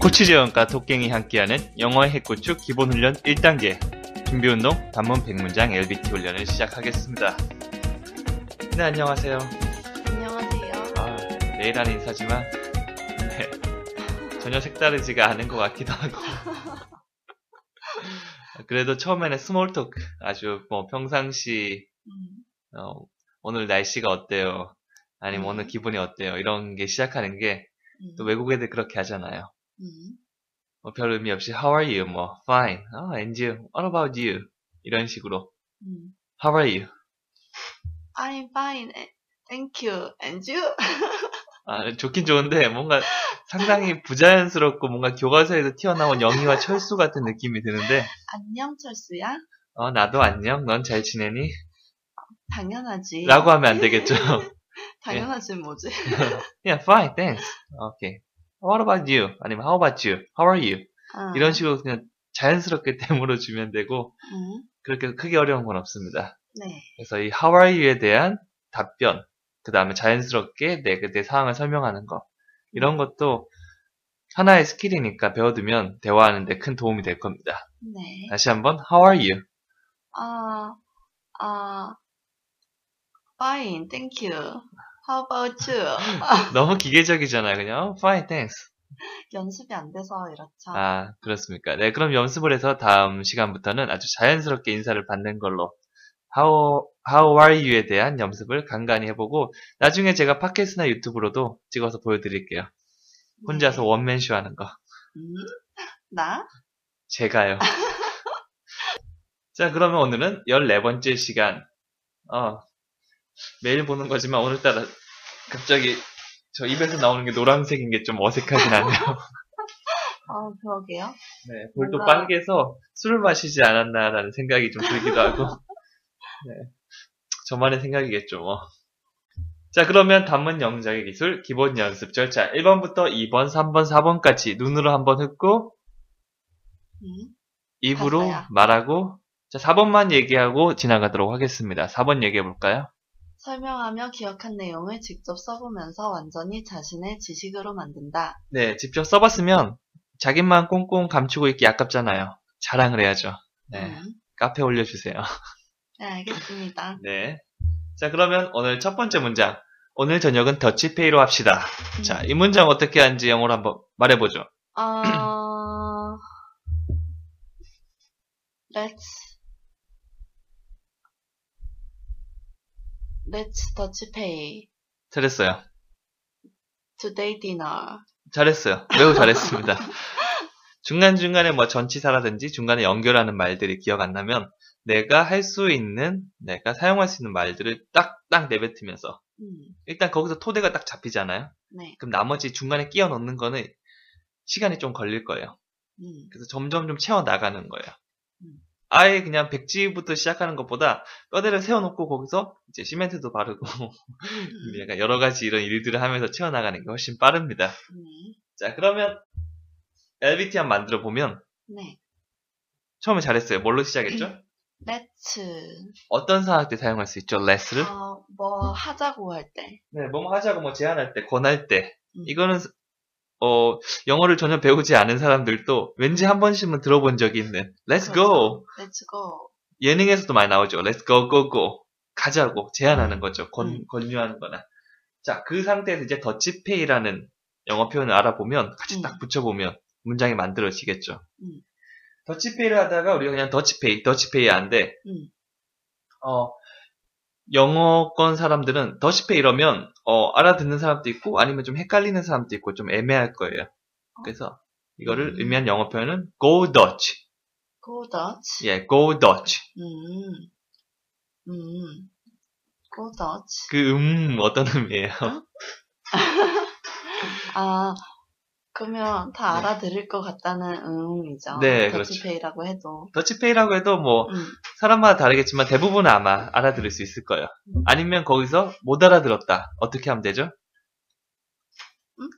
코치재원과 토깽이 함께하는 영어의 핵구축 기본훈련 1단계 준비운동 단문 100문장 LBT 훈련을 시작하겠습니다. 네, 안녕하세요. 안녕하세요. 아, 매일 하는 인사지만 네, 전혀 색다르지가 않은 것 같기도 하고 그래도 처음에는 small talk 아주 뭐 평상시 음, 어, 오늘 날씨가 어때요? 아니면 음. 오늘 기분이 어때요? 이런 게 시작하는 게 음, 또 외국 애들 그렇게 하잖아요. 음. 뭐별 의미 없이 How are you? 뭐 Fine. Oh, and you? What about you? 이런 식으로 음. How are you? I'm fine. Thank you. And you? 아, 좋긴 좋은데 뭔가 상당히 부자연스럽고 뭔가 교과서에서 튀어나온 영희와 철수 같은 느낌이 드는데 안녕 철수야? 어, 나도 안녕. 넌 잘 지내니? 당연하지. 라고 하면 안 되겠죠. 당연하지 뭐지? yeah, fine, thanks. Okay. What about you? 아니면 How about you? How are you? 어. 이런 식으로 그냥 자연스럽게 대물어 주면 되고 음, 그렇게 크게 어려운 건 없습니다. 네. 그래서 이 How are you에 대한 답변, 그 다음에 자연스럽게 내, 내 상황을 설명하는 거 이런 것도 하나의 스킬이니까 배워두면 대화하는데 큰 도움이 될 겁니다. 네. 다시 한번 How are you? 아, 아, fine. Thank you. How about you? 너무 기계적이잖아요. 그냥 oh, Fine, thanks. 연습이 안 돼서 이렇죠. 아 그렇습니까? 네, 그럼 연습을 해서 다음 시간부터는 아주 자연스럽게 인사를 받는 걸로 How, how are you에 대한 연습을 간간히 해보고 나중에 제가 팟캐스트나 유튜브로도 찍어서 보여드릴게요. 혼자서 네. 원맨쇼 하는 거. 음? 나? 제가요. 자, 그러면 오늘은 14번째 시간. 어, 매일 보는 거지만 오늘따라 갑자기 저 입에서 나오는 게 노란색인 게 좀 어색하긴 하네요. 어, 그러게요. 네, 볼도 뭔가- 빨개서 술을 마시지 않았나라는 생각이 좀 들기도 하고. 네, 저만의 생각이겠죠, 뭐. 자, 그러면 단문 영작의 기술 기본 연습 절차 1번부터 2번, 3번, 4번까지 눈으로 한번 훑고 음, 입으로 봤어요. 말하고 자 4번만 얘기하고 지나가도록 하겠습니다. 4번 얘기해 볼까요? 설명하며 기억한 내용을 직접 써보면서 완전히 자신의 지식으로 만든다. 네, 직접 써봤으면 자기만 꽁꽁 감추고 있기 아깝잖아요. 자랑을 해야죠. 네, 음, 카페 올려주세요. 네, 알겠습니다. 네. 자, 그러면 오늘 첫 번째 문장. 오늘 저녁은 더치페이로 합시다. 자, 이 문장 어떻게 하는지 영어로 한번 말해보죠. 어... Let's Let's touch pay 잘했어요. today dinner. 잘했어요. 매우 잘했습니다. 중간중간에 뭐 전치사라든지 중간에 연결하는 말들이 기억 안 나면 내가 할 수 있는, 내가 사용할 수 있는 말들을 딱딱 내뱉으면서 음, 일단 거기서 토대가 딱 잡히잖아요. 네. 그럼 나머지 중간에 끼워 넣는 거는 시간이 좀 걸릴 거예요. 음, 그래서 점점 좀 채워 나가는 거예요. 음. 아예 그냥 백지부터 시작하는 것보다 뼈대를 세워놓고 거기서 이제 시멘트도 바르고 음, 약간 여러 가지 이런 일들을 하면서 채워 나가는 게 훨씬 빠릅니다. 네. 자 그러면 LBT 한 만들어 보면 네. 처음에 잘했어요. 뭘로 시작했죠? Let's 어떤 상황 때 사용할 수 있죠? let's를? 어, 뭐 하자고 할 때. 네, 뭐 하자고 뭐 제안할 때, 권할 때. 음. 이거는 어 영어를 전혀 배우지 않은 사람들도 왠지 한 번씩은 들어본 적이 있는 Let's go. 그렇죠. Let's go. 예능에서도 많이 나오죠. Let's go, go, go. 가자고 제안하는 거죠. 권, 음. 권유하는 거나. 자, 그 상태에서 이제 더치페이라는 영어 표현을 알아보면 같이 음. 딱 붙여보면 문장이 만들어지겠죠. 음. 더치페이를 하다가 우리가 그냥 더치페이, 더치페이 한데, 음. 어, 영어권 사람들은 더치페이 이러면, 어, 알아듣는 사람도 있고, 아니면 좀 헷갈리는 사람도 있고, 좀 애매할 거예요. 그래서, 이거를 음. 의미한 영어 표현은 go Dutch. Go Dutch. 예, go Dutch. 음. 음. Go Dutch. 그 음, 어떤 의미예요? 아, 그러면 다 알아들을 것 같다는 의미죠. 네, 그렇죠. 더치페이라고 해도. 더치페이라고 해도 뭐, 음. 사람마다 다르겠지만 대부분은 아마 알아들을 수 있을 거예요. 아니면 거기서 못 알아들었다. 어떻게 하면 되죠? 음?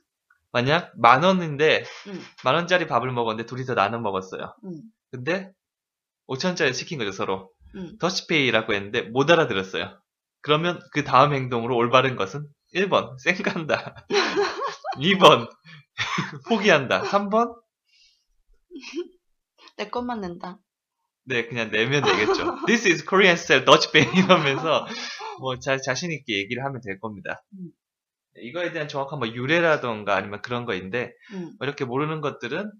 만약 만 원인데 음. 만 원짜리 밥을 먹었는데 둘이서 나눠 먹었어요. 음. 근데 5천 원짜리 시킨 거죠 서로. 음. 더치페이라고 했는데 못 알아들었어요. 그러면 그 다음 행동으로 올바른 것은 1번 쌩간다. 2번 포기한다. 3번? 내 것만 낸다. 네, 그냥 내면 되겠죠. This is Korean style Dutch band 이러면서 뭐 자, 자신 있게 얘기를 하면 될 겁니다. 음. 네, 이거에 대한 정확한 뭐 유래라던가 아니면 그런 거인데 음. 뭐 이렇게 모르는 것들은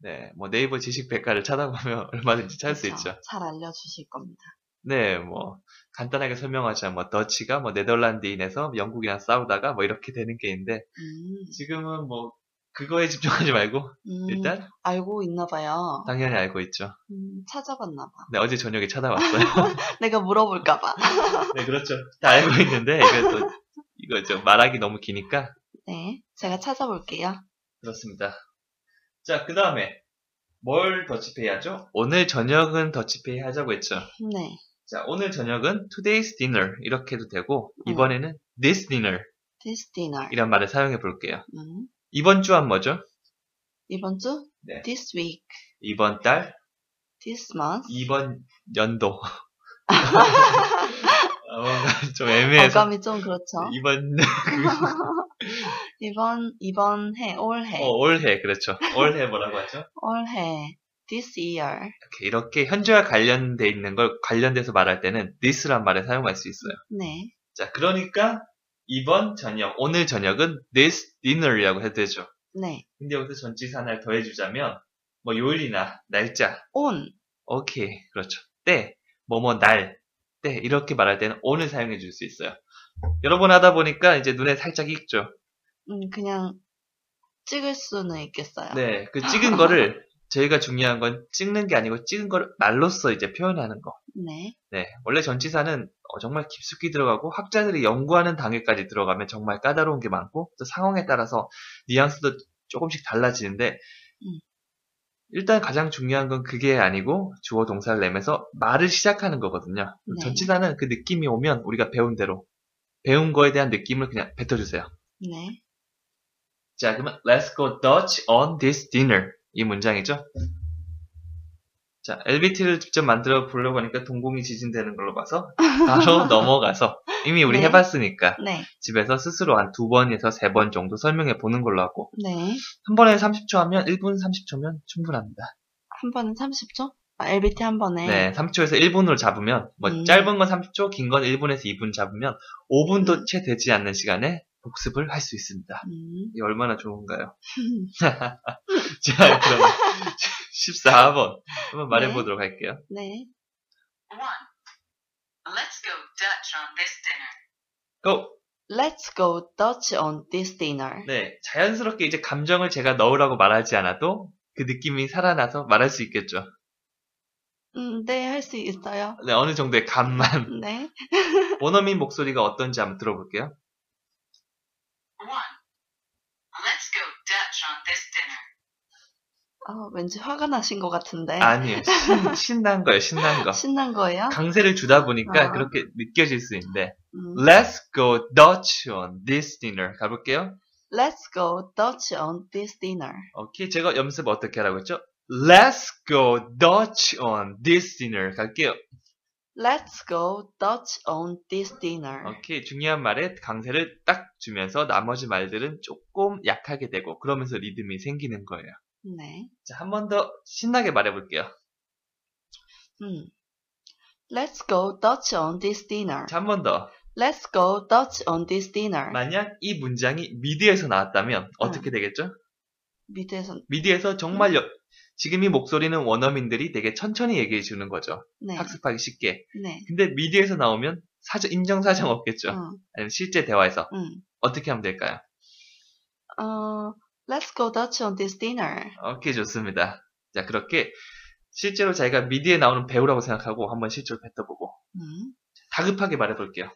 네, 뭐 네이버 지식 백과를 찾아보면 얼마든지 찾을 수 그쵸. 있죠. 잘 알려주실 겁니다. 네, 뭐 간단하게 설명하자면 뭐 더치가 뭐 네덜란드인에서 영국이랑 싸우다가 뭐 이렇게 되는 게 있는데 음. 지금은 뭐 그거에 집중하지 말고 음, 일단 알고 있나 봐요. 당연히 알고 있죠. 음, 찾아봤나 봐. 네, 어제 저녁에 찾아왔어요. 내가 물어볼까 봐. 네, 그렇죠. 다 알고 있는데 이거 또 이거 좀 말하기 너무 기니까 네, 제가 찾아볼게요. 그렇습니다. 자, 그 다음에 뭘 더치페이 하죠? 오늘 저녁은 더치페이 하자고 했죠. 네, 자, 오늘 저녁은 today's dinner 이렇게 해도 되고 음. 이번에는 this dinner this dinner. 이란 말을 사용해 볼게요. 음, 이번 주한 뭐죠? 이번 주 네. this week, 이번 달, this month. 이번 연도. 어, 뭔가 좀 애매해서 어감이 좀 그렇죠. 이번 이번 이번 해, 올해, 어, 올해 그렇죠. 올해 뭐라고 하죠? 올해, this year. 이렇게, 이렇게 현재와 관련돼 있는 걸 관련돼서 말할 때는 this란 말을 사용할 수 있어요. 네, 자, 그러니까 이번 저녁, 오늘 저녁은 this dinner이라고 해도 되죠. 네, 근데 여기서 전치사 하나를 더해주자면 뭐 요일이나 날짜, on. 오케이, 그렇죠. 때, 뭐뭐 날, 때 이렇게 말할 때는 on을 사용해 줄 수 있어요. 여러 번 하다 보니까 이제 눈에 살짝 익죠. 음, 그냥 찍을 수는 있겠어요. 네, 그 찍은 거를 저희가 중요한 건 찍는 게 아니고 찍은 거를 말로써 이제 표현하는 거. 네, 네, 원래 전치사는 어, 정말 깊숙이 들어가고 학자들이 연구하는 단계까지 들어가면 정말 까다로운 게 많고 또 상황에 따라서 뉘앙스도 조금씩 달라지는데 음. 일단 가장 중요한 건 그게 아니고 주어 동사를 내면서 말을 시작하는 거거든요. 네. 전치사는 그 느낌이 오면 우리가 배운 대로 배운 거에 대한 느낌을 그냥 뱉어주세요. 네, 자, 그러면 Let's go Dutch on this dinner 이 문장이죠. 자, LBT를 직접 만들어 보려고 하니까 동공이 지진되는 걸로 봐서 바로 넘어가서 이미 우리 네. 해봤으니까 네, 집에서 스스로 한 두 번에서 세 번 정도 설명해 보는 걸로 하고 네. 한 번에 30초 하면 1분 30초면 충분합니다. 한 번에 30초? 아, LBT 한 번에. 네, 3초에서 1분으로 잡으면 뭐 음. 짧은 건 30초, 긴 건 1분에서 2분 잡으면 5분도 채 되지 않는 시간에 복습을 할 수 있습니다. 음. 이게 얼마나 좋은가요? 자, 그럼 14번 한번 말해 네. 보도록 할게요. 네. 1. Let's go Dutch on this dinner. 고! Let's go Dutch on this dinner. 네, 자연스럽게 이제 감정을 제가 넣으라고 말하지 않아도 그 느낌이 살아나서 말할 수 있겠죠. 음, 네, 할 수 있어요. 네, 어느 정도의 감만. 네. 원어민 목소리가 어떤지 한번 들어볼게요. 1. Let's go Dutch on this dinner. 아, 왠지 화가 나신 것 같은데. 아니에요. 신, 신난 거예요, 신난 거. 신난 거예요? 강세를 주다 보니까 아. 그렇게 느껴질 수 있는데. 음. Let's go Dutch on this dinner. 가볼게요. Let's go Dutch on this dinner. 오케이, 제가 연습 어떻게 하라고 했죠? Let's go Dutch on this dinner. 갈게요. Let's go Dutch on this dinner. 오케이, 중요한 말에 강세를 딱 주면서 나머지 말들은 조금 약하게 되고 그러면서 리듬이 생기는 거예요. 네. 자, 한 번 더 신나게 말해볼게요. 음. Let's go Dutch on this dinner. 자, 한 번 더. Let's go Dutch on this dinner. 만약 이 문장이 미디에서 나왔다면 어떻게 되겠죠? 미드에서 미디에서 정말 여- 지금 이 목소리는 원어민들이 되게 천천히 얘기해 주는 거죠. 네. 학습하기 쉽게. 네. 근데 미디에서 나오면 사정, 인정 사정 없겠죠. 응. 아니면 실제 대화에서 응. 어떻게 하면 될까요? 어, Let's go Dutch on this dinner. 오케이, 좋습니다. 자, 그렇게 실제로 자기가 미디에 나오는 배우라고 생각하고 한번 실제로 뱉어보고 음. 다급하게 말해볼게요.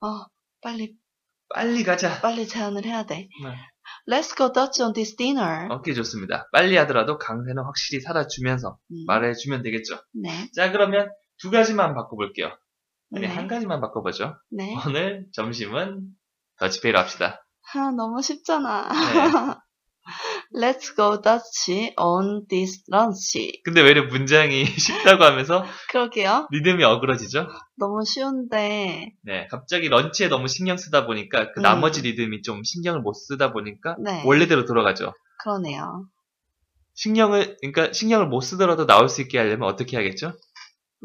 어, 빨리 빨리 가자. 빨리 제안을 해야 돼. 네. Let's go Dutch on this dinner. 오케이, 좋습니다. 빨리 하더라도 강세는 확실히 살아주면서 음. 말해주면 되겠죠. 네. 자, 그러면 두 가지만 바꿔볼게요. 아니, 네. 한 가지만 바꿔보죠. 네. 오늘 점심은 더치페이로 합시다. 아, 너무 쉽잖아. 네. Let's go Dutch on this lunch. 근데 왜 이렇게 문장이 쉽다고 하면서 그러게요. 리듬이 어그러지죠? 너무 쉬운데, 네, 갑자기 런치에 너무 신경 쓰다 보니까 그 음. 나머지 리듬이 좀 신경을 못 쓰다 보니까 네. 원래대로 돌아가죠. 그러네요. 신경을 그러니까 신경을 못 쓰더라도 나올 수 있게 하려면 어떻게 해야겠죠?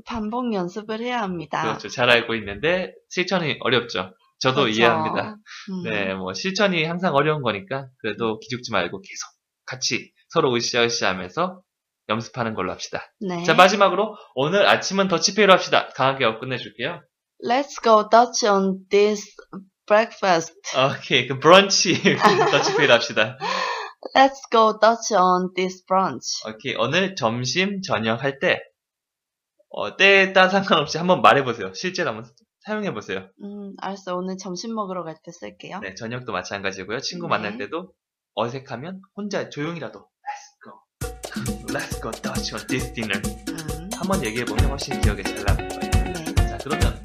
반복 연습을 해야 합니다. 그렇죠. 잘 알고 있는데 실천이 어렵죠. 저도 그렇죠. 이해합니다. 음, 네, 뭐 실천이 항상 어려운 거니까 그래도 기죽지 말고 계속 같이 서로 으쌰으쌰하면서 연습하는 걸로 합시다. 네. 자 마지막으로 오늘 아침은 더치페이로 합시다. 강하게 어 끝내줄게요. Let's go Dutch on this breakfast. 오케이, 그 브런치 더치페이로 합시다. Let's go Dutch on this brunch. 오케이, 오늘 점심 저녁 할 때 어, 때에 따라 상관없이 한번 말해보세요. 실제로 한번 사용해 보세요. 음, 알았어. 오늘 점심 먹으러 갈 때 쓸게요. 네, 저녁도 마찬가지고요. 친구 네. 만날 때도 어색하면 혼자 조용히라도 Let's go, Let's go Dutch on this dinner 음, 한번 얘기해 보면 훨씬 기억에 잘 남을 거예요. 네. 자, 그러면